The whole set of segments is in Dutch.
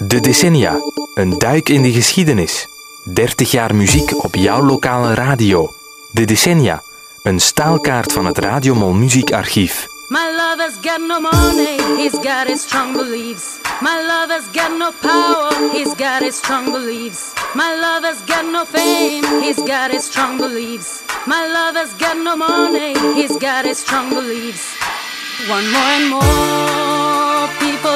De decennia, een duik in de geschiedenis. 30 jaar muziek op jouw lokale radio. De decennia, een staalkaart van het Radiomol Muziekarchief. My love has got no money, he's got his strong beliefs. My love has got no power, he's got his strong beliefs. My love has got no fame, he's got his strong beliefs. My love has got no money, he's got his strong beliefs. One more and more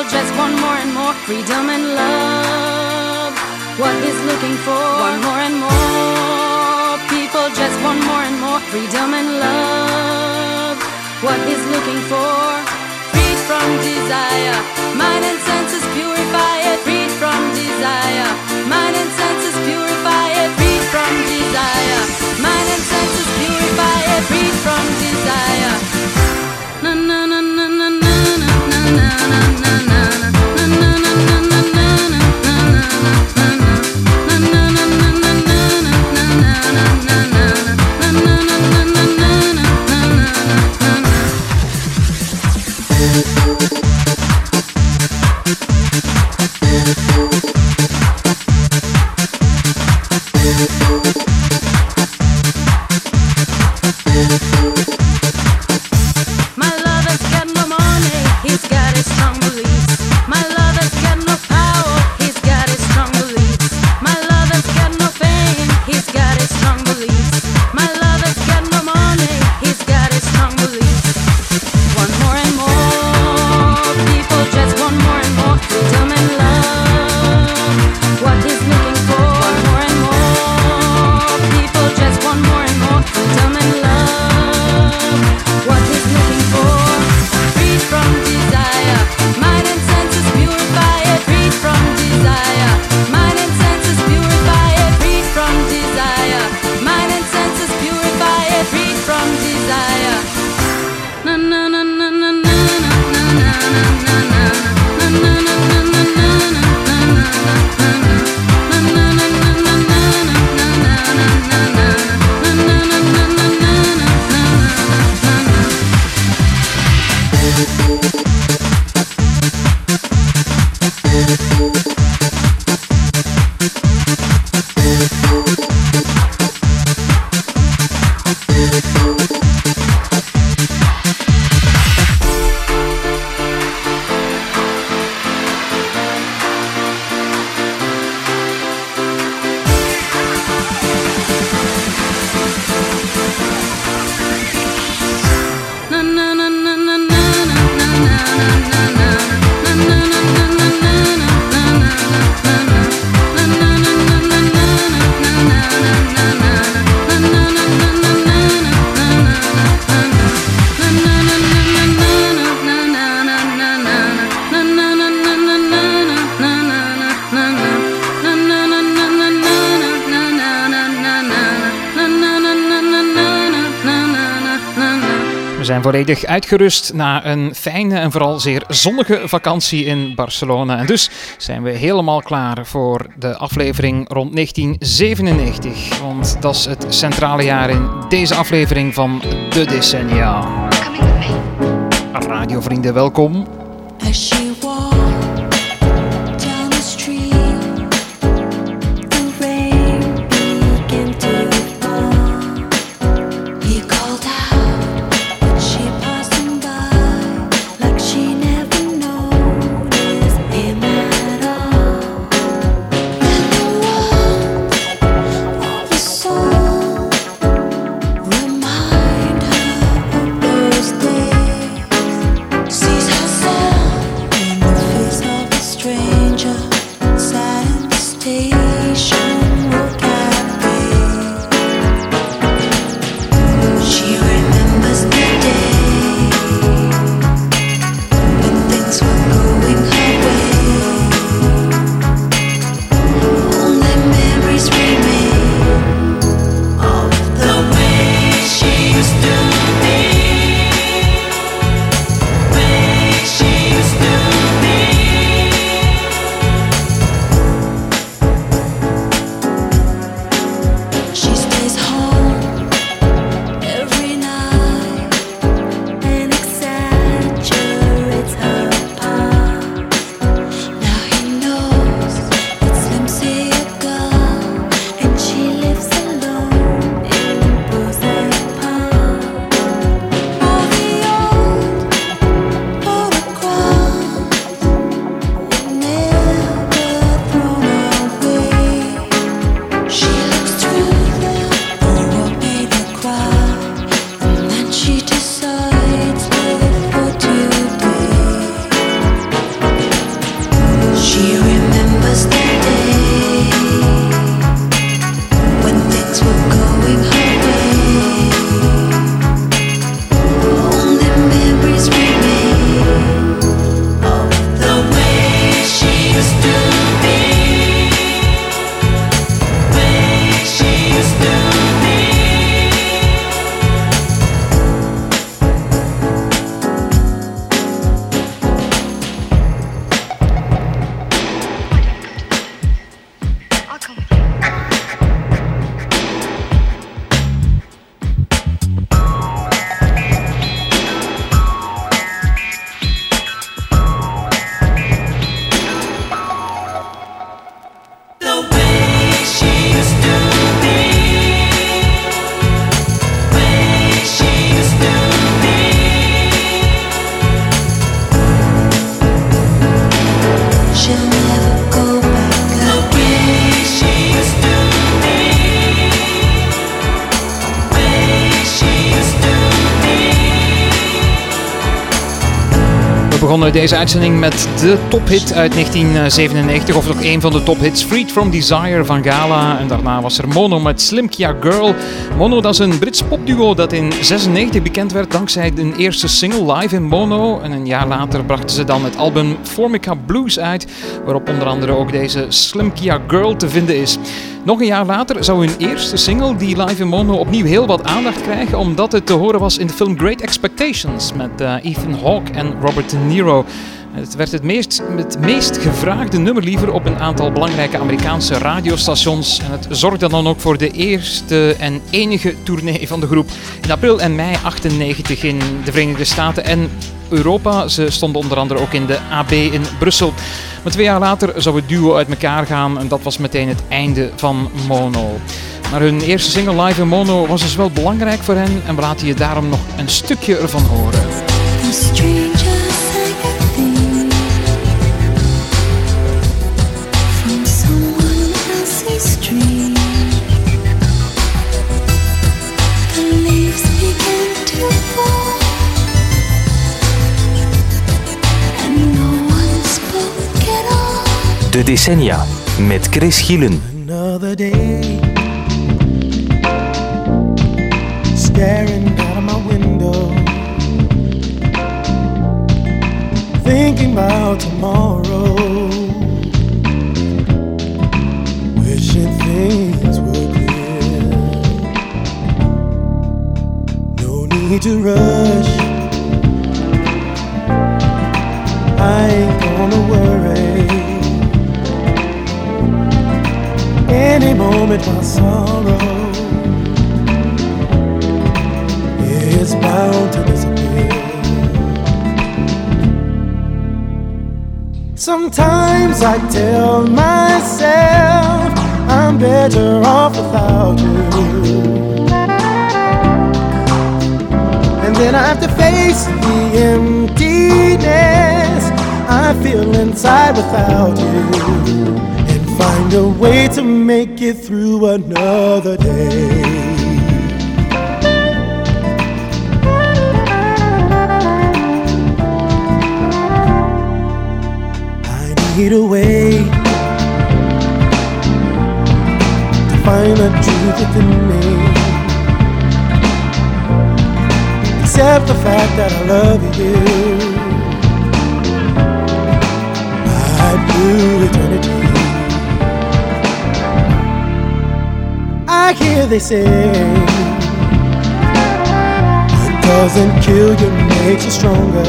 just want more and more. Freedom and love. What he's looking for, one more and more. People just want more and more. Freedom and love. What he's looking for, freed from desire, mind and senses purify it, freed from desire, mind and senses We zijn volledig uitgerust na een fijne en vooral zeer zonnige vakantie in Barcelona. En dus zijn we helemaal klaar voor de aflevering rond 1997. Want dat is het centrale jaar in deze aflevering van De Decennia. Radiovrienden, welkom. Begonnen deze uitzending met de tophit uit 1997, of nog een van de tophits, Freed From Desire van Gala. En daarna was er Mono met Slim Kia Girl. Mono, dat is een Brits popduo dat in 96 bekend werd dankzij hun eerste single live in Mono. En een jaar later brachten ze dan het album Formica Blues uit, waarop onder andere ook deze Slim Kia Girl te vinden is. Nog een jaar later zou hun eerste single, die live in Mono, opnieuw heel wat aandacht krijgen, omdat het te horen was in de film Great Expectations met eh, Ethan Hawke en Robert De Niro. Het werd het meest, meest gevraagde nummer liever op een aantal belangrijke Amerikaanse radiostations. En het zorgde dan ook voor de eerste en enige tournee van de groep in april en mei 98 in de Verenigde Staten en Europa. Ze stonden onder andere ook in de AB in Brussel. Maar twee jaar later zou het duo uit elkaar gaan en dat was meteen het einde van Mono. Maar hun eerste single live in Mono was dus wel belangrijk voor hen en we laten je daarom nog een stukje ervan horen. Decennia met Chris Gielen. Another day, staring out of my window, thinking about tomorrow, wishing things were clear. No need to rush. My sorrow is bound to disappear. Sometimes I tell myself I'm better off without you. And then I have to face the emptiness I feel inside without you. Find a way to make it through another day. I need a way to find the truth within me. Accept the fact that I love you. Right through eternity. I hear they say what doesn't kill you makes you stronger.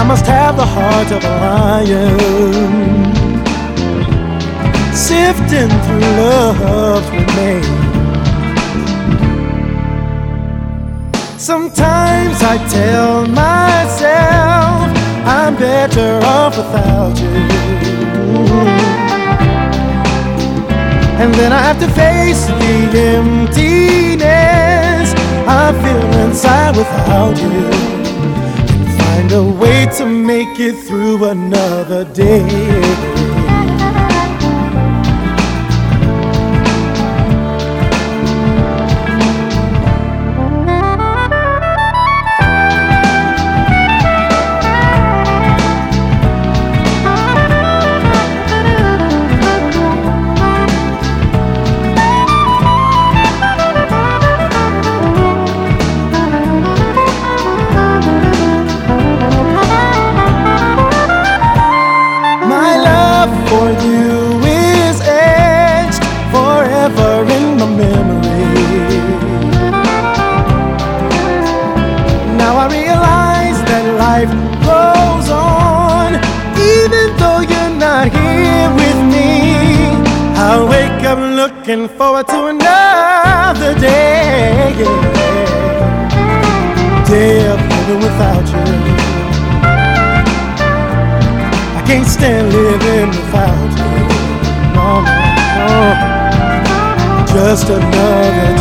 I must have the heart of a lion, sifting through love's remains. Sometimes I tell myself I'm better off without you. And then I have to face the emptiness I feel inside without you. Find a way to make it through another day. Just another day.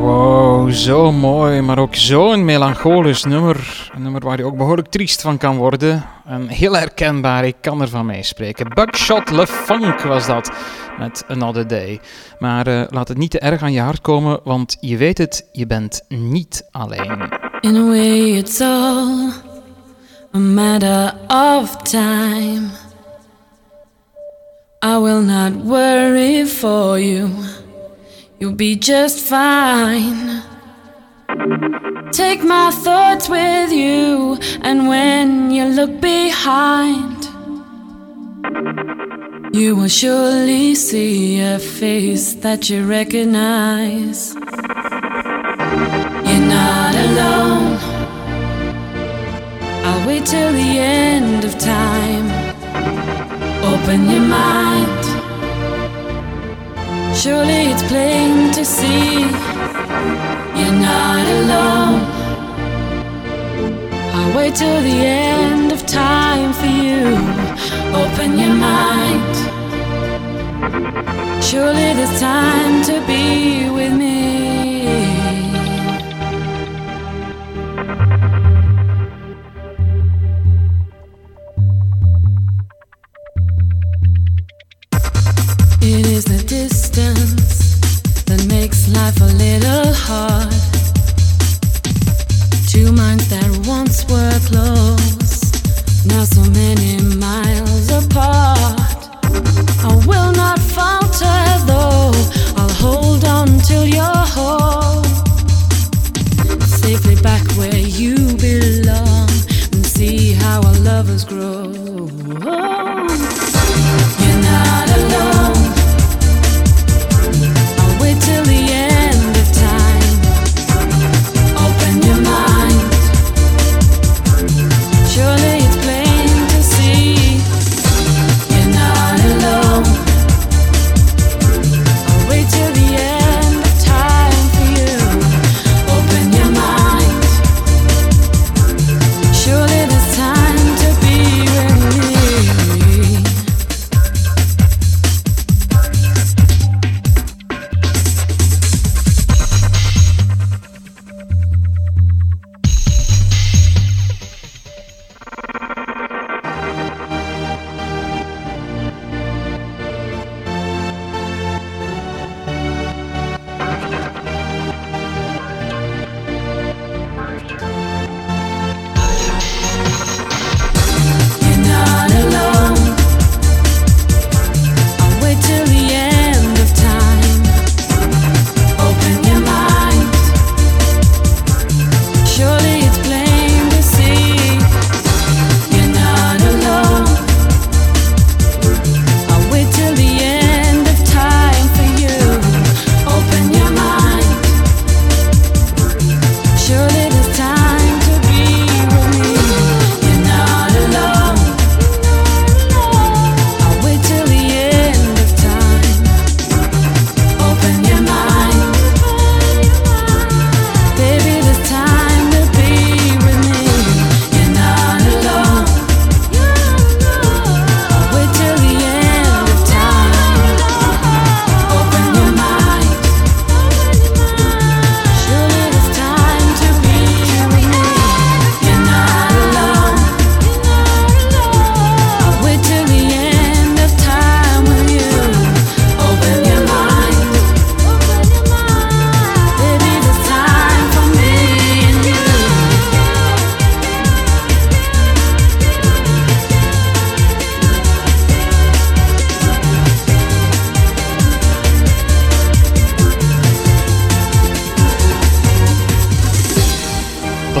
Wow, zo mooi, maar ook zo'n melancholisch nummer. Een nummer waar je ook behoorlijk triest van kan worden. En heel herkenbaar, ik kan er van meespreken. Buckshot Le Funk was dat, met Another Day. Maar eh, laat het niet te erg aan je hart komen, want je weet het, je bent niet alleen. In a way, it's all a matter of time. I will not worry for you. You'll be just fine. Take my thoughts with you, and when you look behind, you will surely see a face that you recognize. You're not alone. Wait till the end of time. Open your mind. Surely it's plain to see you're not alone. I'll wait till the end of time for you. Open your mind. Surely there's time to be with me.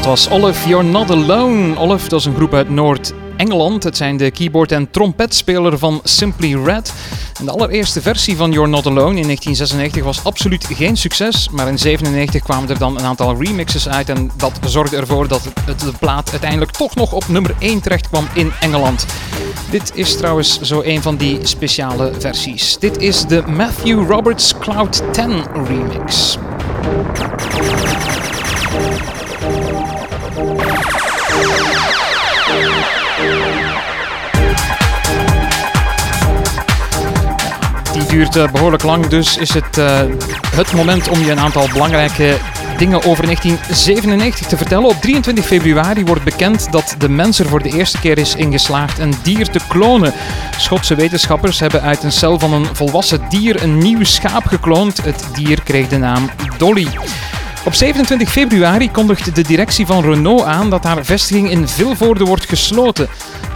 Was Olive, You're Not Alone. Olive, dat is een groep uit Noord-Engeland. Het zijn de keyboard- en trompetspeler van Simply Red. En de allereerste versie van You're Not Alone in 1996 was absoluut geen succes. Maar in 1997 kwamen er dan een aantal remixes uit. En dat zorgde ervoor dat het, de plaat uiteindelijk toch nog op nummer 1 terecht kwam in Engeland. Dit is trouwens zo een van die speciale versies. Dit is de Matthew Roberts Cloud 10 remix. Duurt eh, behoorlijk lang, dus is het eh, het moment om je een aantal belangrijke dingen over 1997 te vertellen. Op 23 februari wordt bekend dat de mens er voor de eerste keer is ingeslaagd een dier te klonen. Schotse wetenschappers hebben uit een cel van een volwassen dier een nieuw schaap gekloond. Het dier kreeg de naam Dolly. Op 27 februari kondigt de directie van Renault aan dat haar vestiging in Vilvoorde wordt gesloten.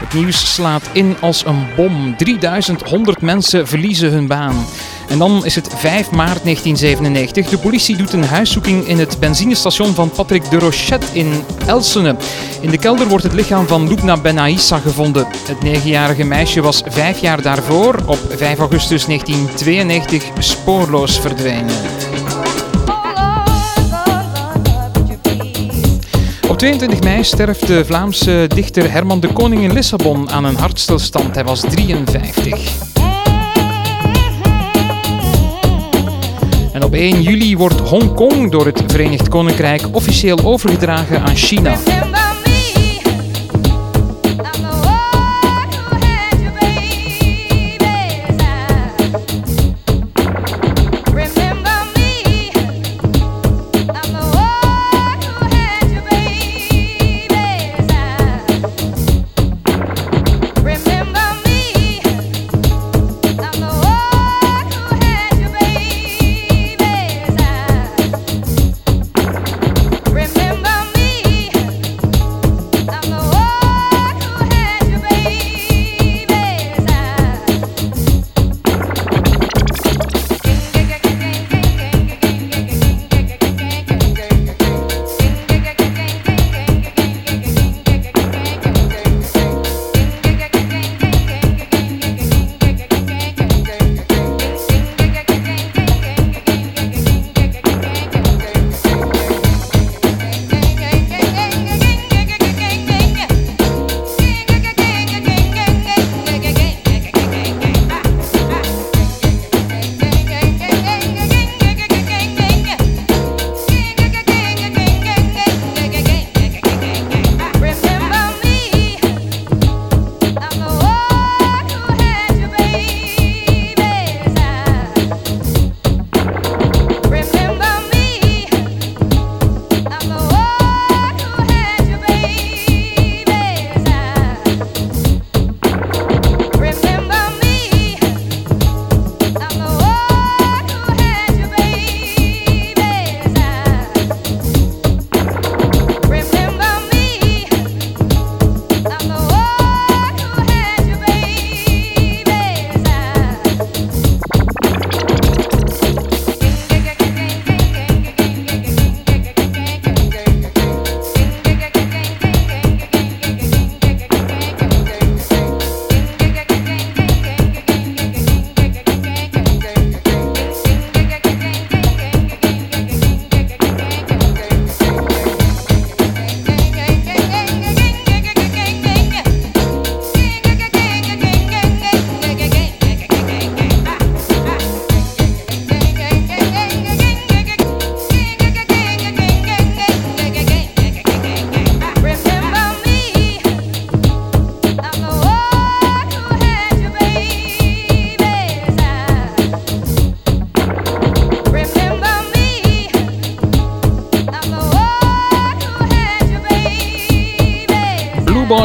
Het nieuws slaat in als een bom. 3100 mensen verliezen hun baan. En dan is het 5 maart 1997. De politie doet een huiszoeking in het benzinestation van Patrick de Rochette in Elsene. In de kelder wordt het lichaam van Lubna Benaissa gevonden. Het negenjarige meisje was vijf jaar daarvoor, op 5 augustus 1992, spoorloos verdwenen. 22 mei sterft de Vlaamse dichter Herman de Koning in Lissabon aan een hartstilstand. Hij was 53. En op 1 juli wordt Hongkong door het Verenigd Koninkrijk officieel overgedragen aan China.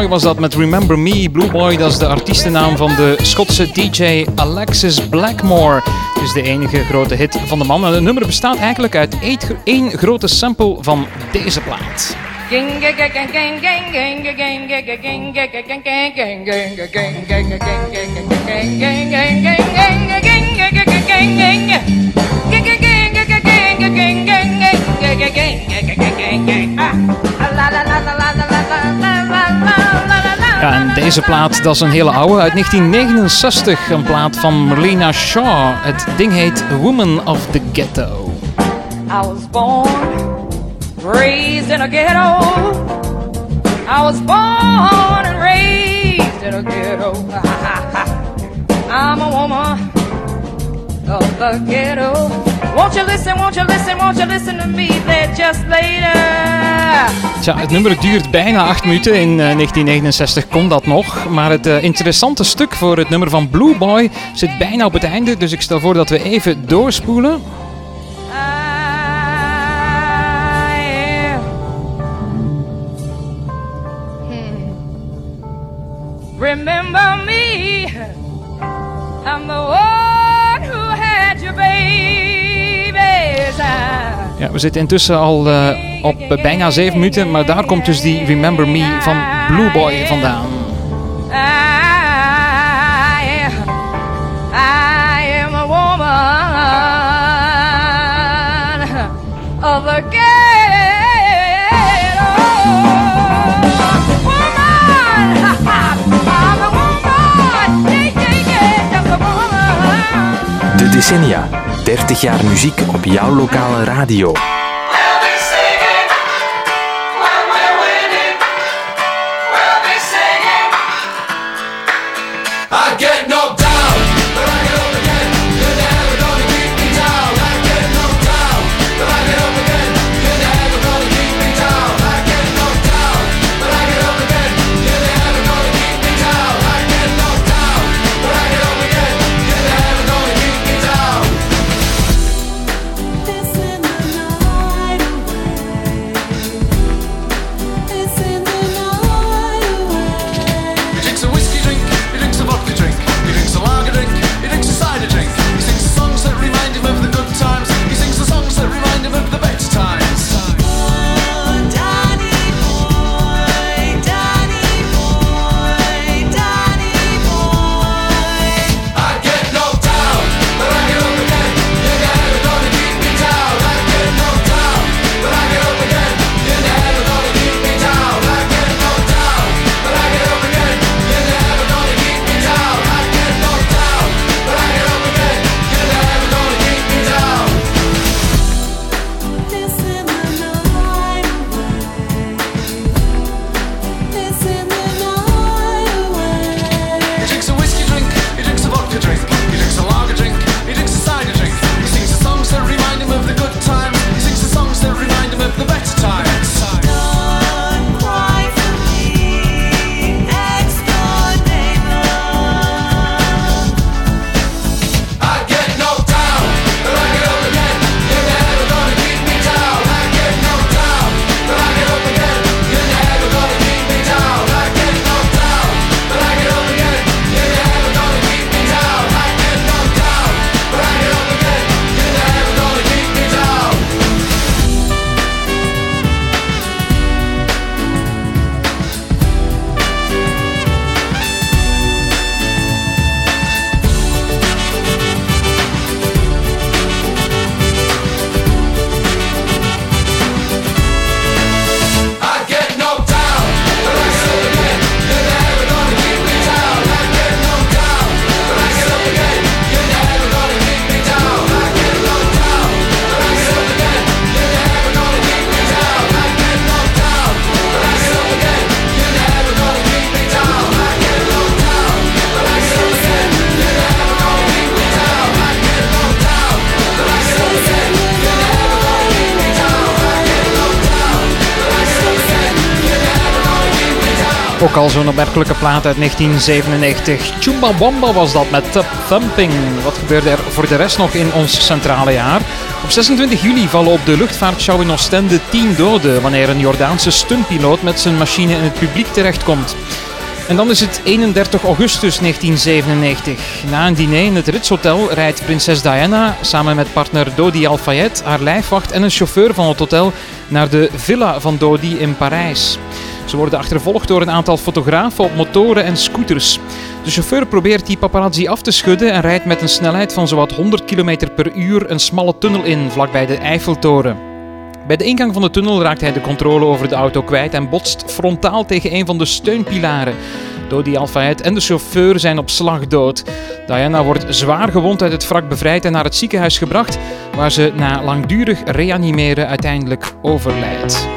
Was dat met Remember Me. Blue Boy, dat is de artiestennaam van de Schotse DJ Alexis Blackmore. Het is de enige grote hit van de man. En het nummer bestaat eigenlijk uit één grote sample van deze plaat. Ja, en deze plaat, dat is een hele oude, uit 1969. Een plaat van Marlena Shaw. Het ding heet Woman of the Ghetto. I was born, raised in a ghetto. I was born and raised in a ghetto. I'm a woman of the ghetto. Won't you listen, won't you listen, won't you listen to me just later? Tja, het nummer duurt bijna 8 minuten. In eh, 1969 kon dat nog. Maar het eh, interessante stuk voor het nummer van Blue Boy zit bijna op het einde. Dus ik stel voor dat we even doorspoelen. Remember We zitten intussen al eh, op bijna zeven minuten, maar daar komt dus die Remember Me van Blue Boy vandaan. De decennia 30 jaar muziek op jouw lokale radio. opmerkelijke plaat uit 1997. Chumbawamba was dat met Tup Thumping. Wat gebeurde er voor de rest nog in ons centrale jaar? Op 26 juli vallen op de luchtvaartshow in Oostende 10 doden wanneer een Jordaanse stuntpiloot met zijn machine in het publiek terechtkomt. En dan is het 31 augustus 1997. Na een diner in het Ritz Hotel rijdt prinses Diana samen met partner Dodi Al-Fayed, haar lijfwacht en een chauffeur van het hotel naar de villa van Dodi in Parijs. Ze worden achtervolgd door een aantal fotografen op motoren en scooters. De chauffeur probeert die paparazzi af te schudden en rijdt met een snelheid van zowat 100 km per uur een smalle tunnel in vlakbij de Eiffeltoren. Bij de ingang van de tunnel raakt hij de controle over de auto kwijt en botst frontaal tegen een van de steunpilaren. Dodi die alvlecht en de chauffeur zijn op slag dood. Diana wordt zwaar gewond uit het wrak bevrijd en naar het ziekenhuis gebracht, waar ze na langdurig reanimeren uiteindelijk overlijdt.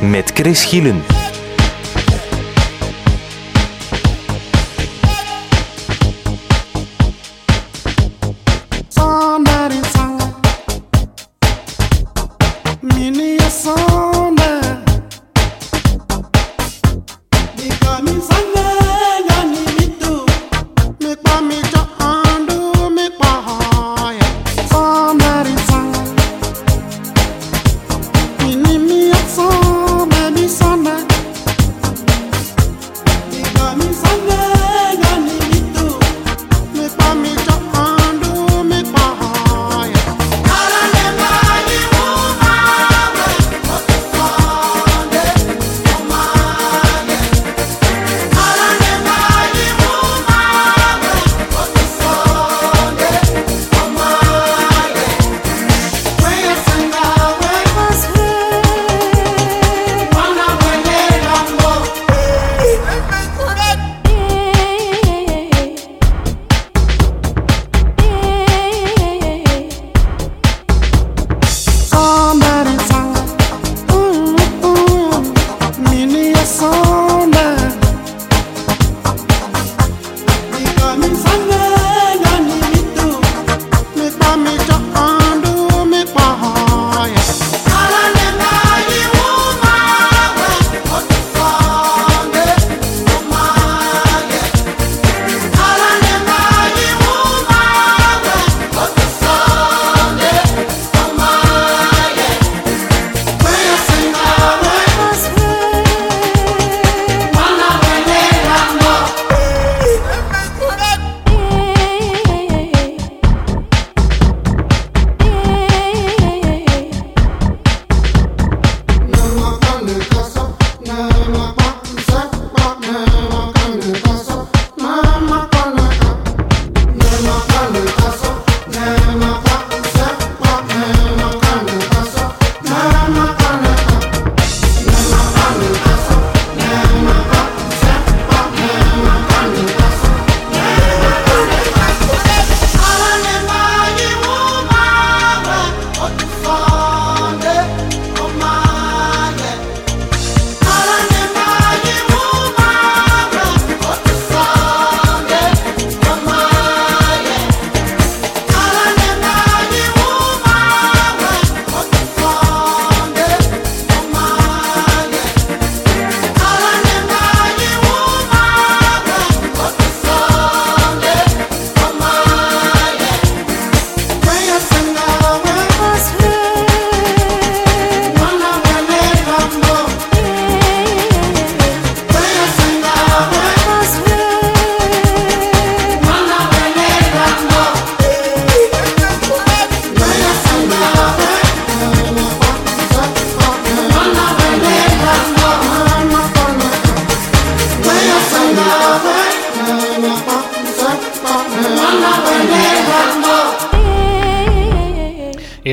Met Chris Gielen.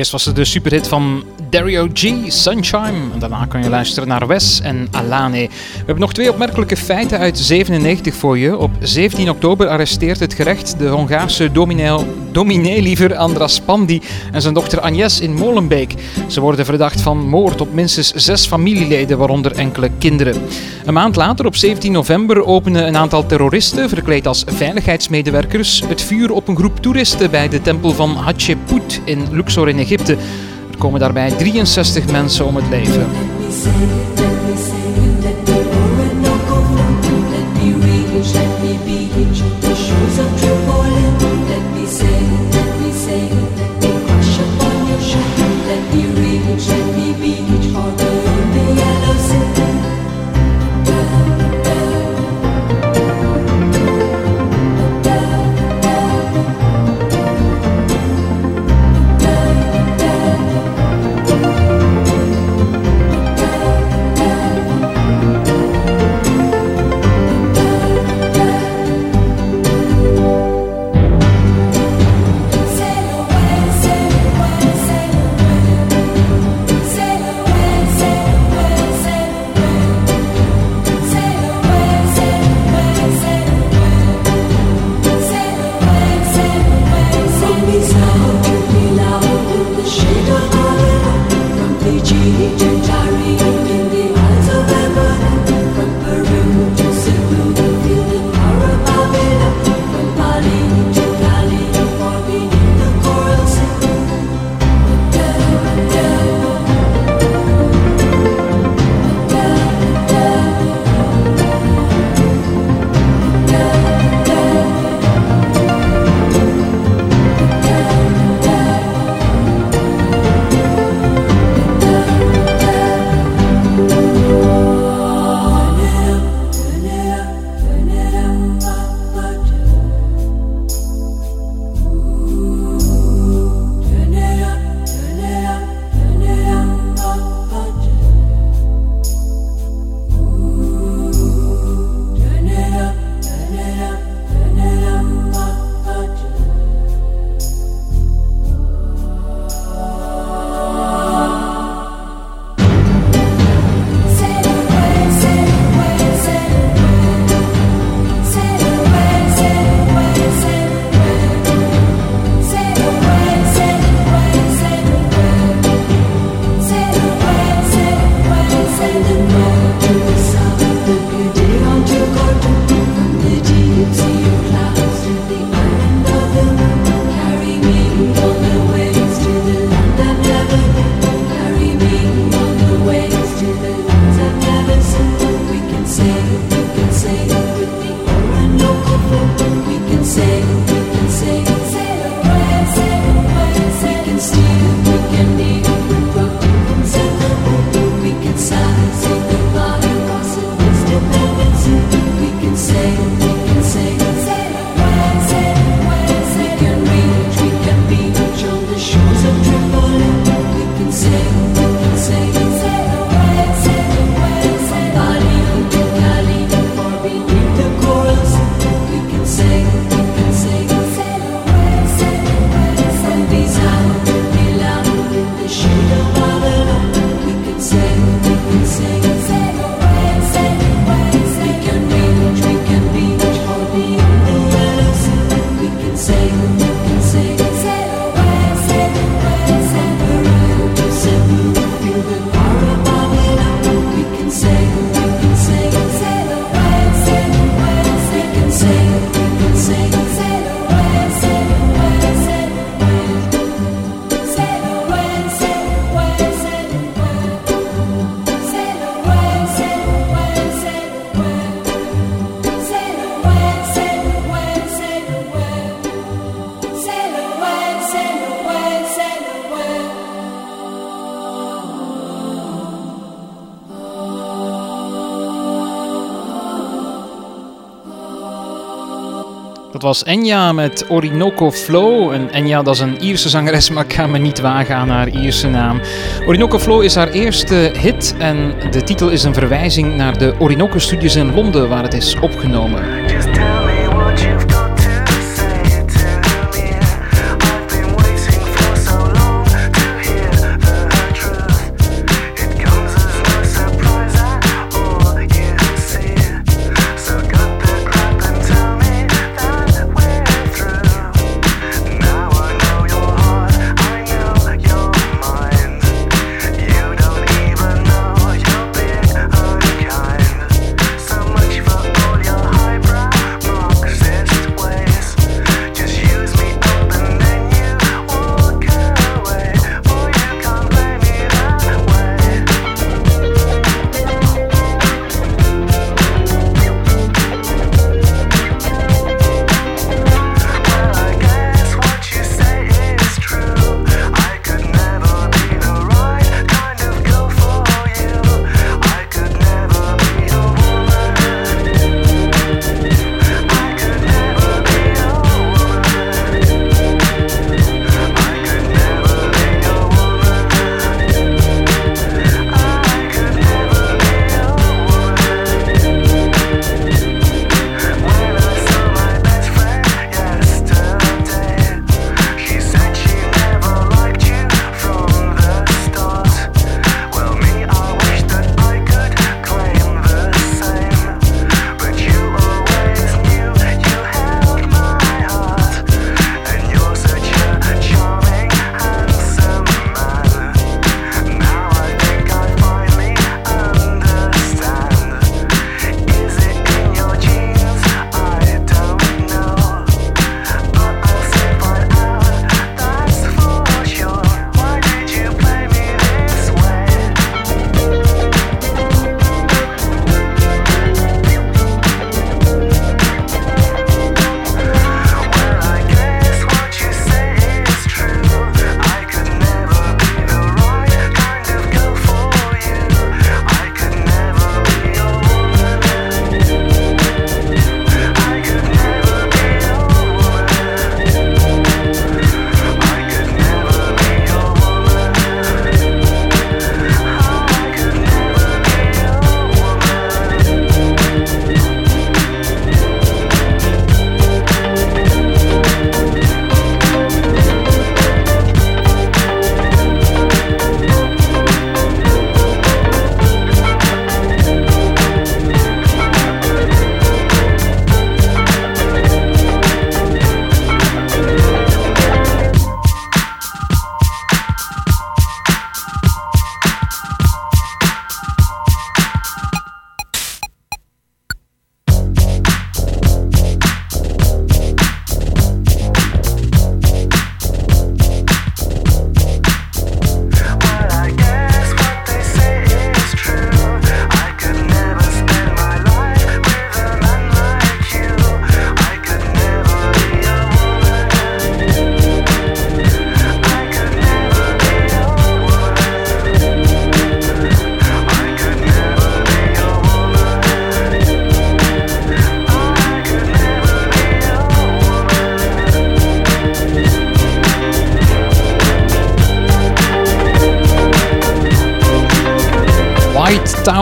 Eerst was het de superhit van Dario G, Sunshine. Daarna kan je luisteren naar Wes en Alane. We hebben nog twee opmerkelijke feiten uit 97 voor je. Op 17 oktober arresteert het gerecht de Hongaarse dominee, dominee liever Andras Pandi en zijn dochter Agnes in Molenbeek. Ze worden verdacht van moord op minstens zes familieleden, waaronder enkele kinderen. Een maand later, op 17 november, openen een aantal terroristen, verkleed als veiligheidsmedewerkers, het vuur op een groep toeristen bij de tempel van Hatshepsut in Luxor in Egypte. Er komen daarbij 63 mensen om het leven. Dat was Enya met Orinoco Flow. En Enya, dat is een Ierse zangeres, maar ik ga me niet wagen aan haar Ierse naam. Orinoco Flow is haar eerste hit en de titel is een verwijzing naar de Orinoco-studios in Londen, waar het is opgenomen.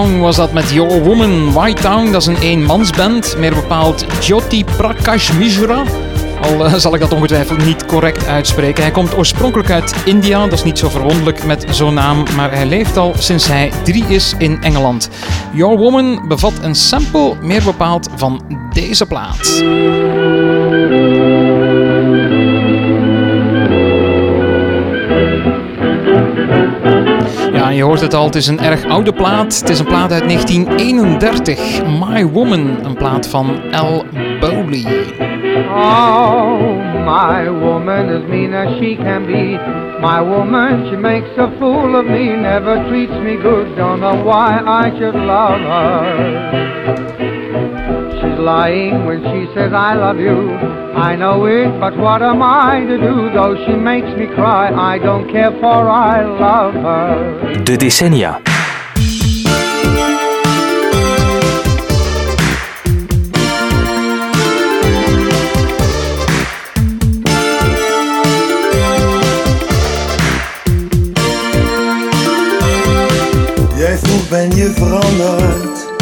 Was dat met Your Woman. White Town, dat is een eenmansband, meer bepaald Jyoti Prakash Mishra. Al eh, zal ik dat ongetwijfeld niet correct uitspreken. Hij komt oorspronkelijk uit India, dat is niet zo verwonderlijk met zo'n naam, maar hij leeft al sinds hij drie is in Engeland. Your Woman bevat een sample, meer bepaald van deze plaat. Je hoort het al, het is een erg oude plaat. Het is een plaat uit 1931. My Woman, een plaat van L. Bowley. Oh, my woman is mean as she can be. My woman, she makes a fool of me, never treats me good, don't know why I should love her. She's lying when she says I love you. I know it, but what am I to do? Though she makes me cry, I don't care for I love her. De decennia. Jij vroeg ben je veranderd?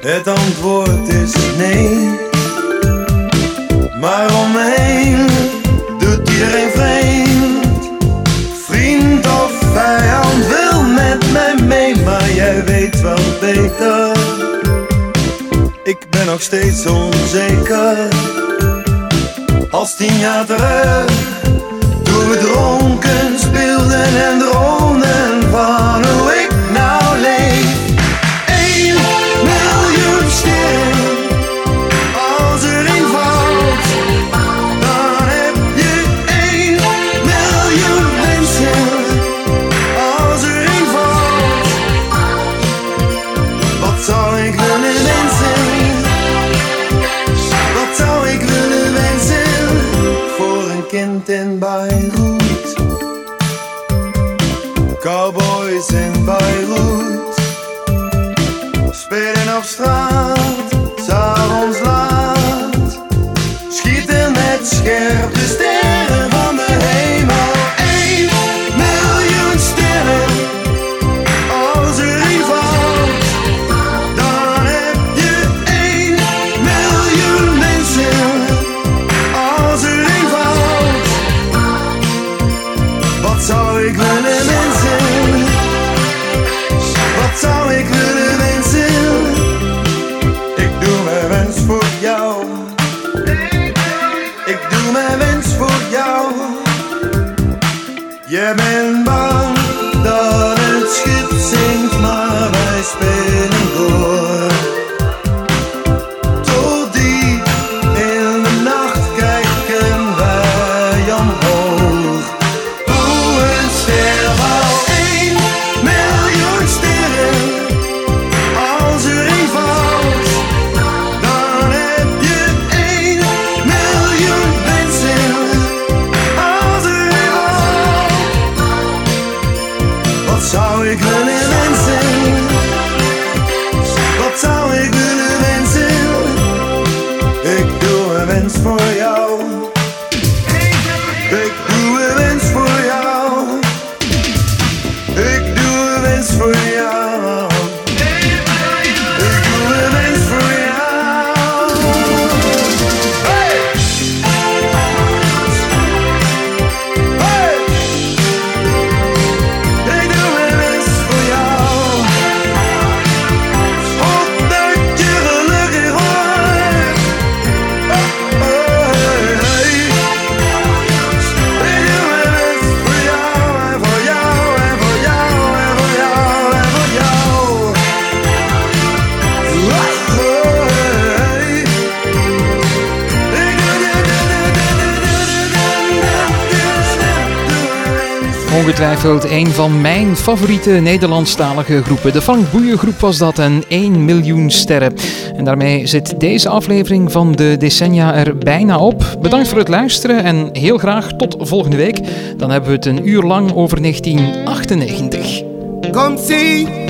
Het antwoord is nee. Nog steeds onzeker. Als tien jaar terug, toen we dronken speelden en droomden van sem barulho. Je favoriete Nederlandstalige groepen. De Frank Boeien-groep was dat en 1 miljoen sterren. En daarmee zit deze aflevering van de Decennia er bijna op. Bedankt voor het luisteren en heel graag tot volgende week. Dan hebben we het een uur lang over 1998. comme je.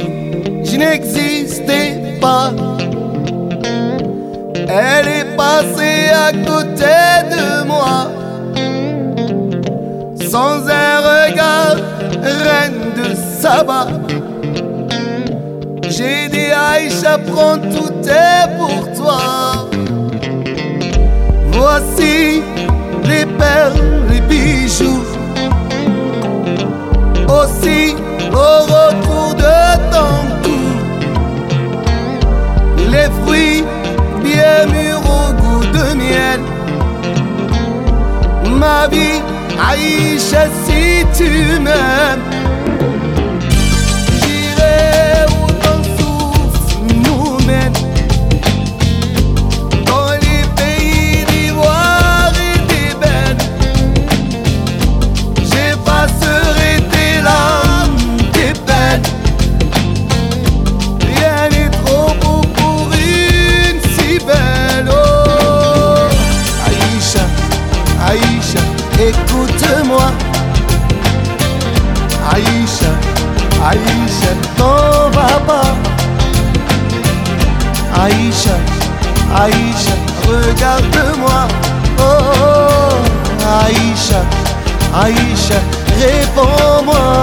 Elle est passée à côté de moi, sans regard, reine de Saba. J'ai dit Aïcha, prends tout est pour toi. Voici les perles, les bijoux aussi au retour de ton cou. Les fruits bien mûrs au goût de miel. Ma vie, Aïcha, si عيشة طوبة Aïcha, Aïcha, regarde-moi. Oh, oh, oh. Aïcha, Aïcha, réponds-moi.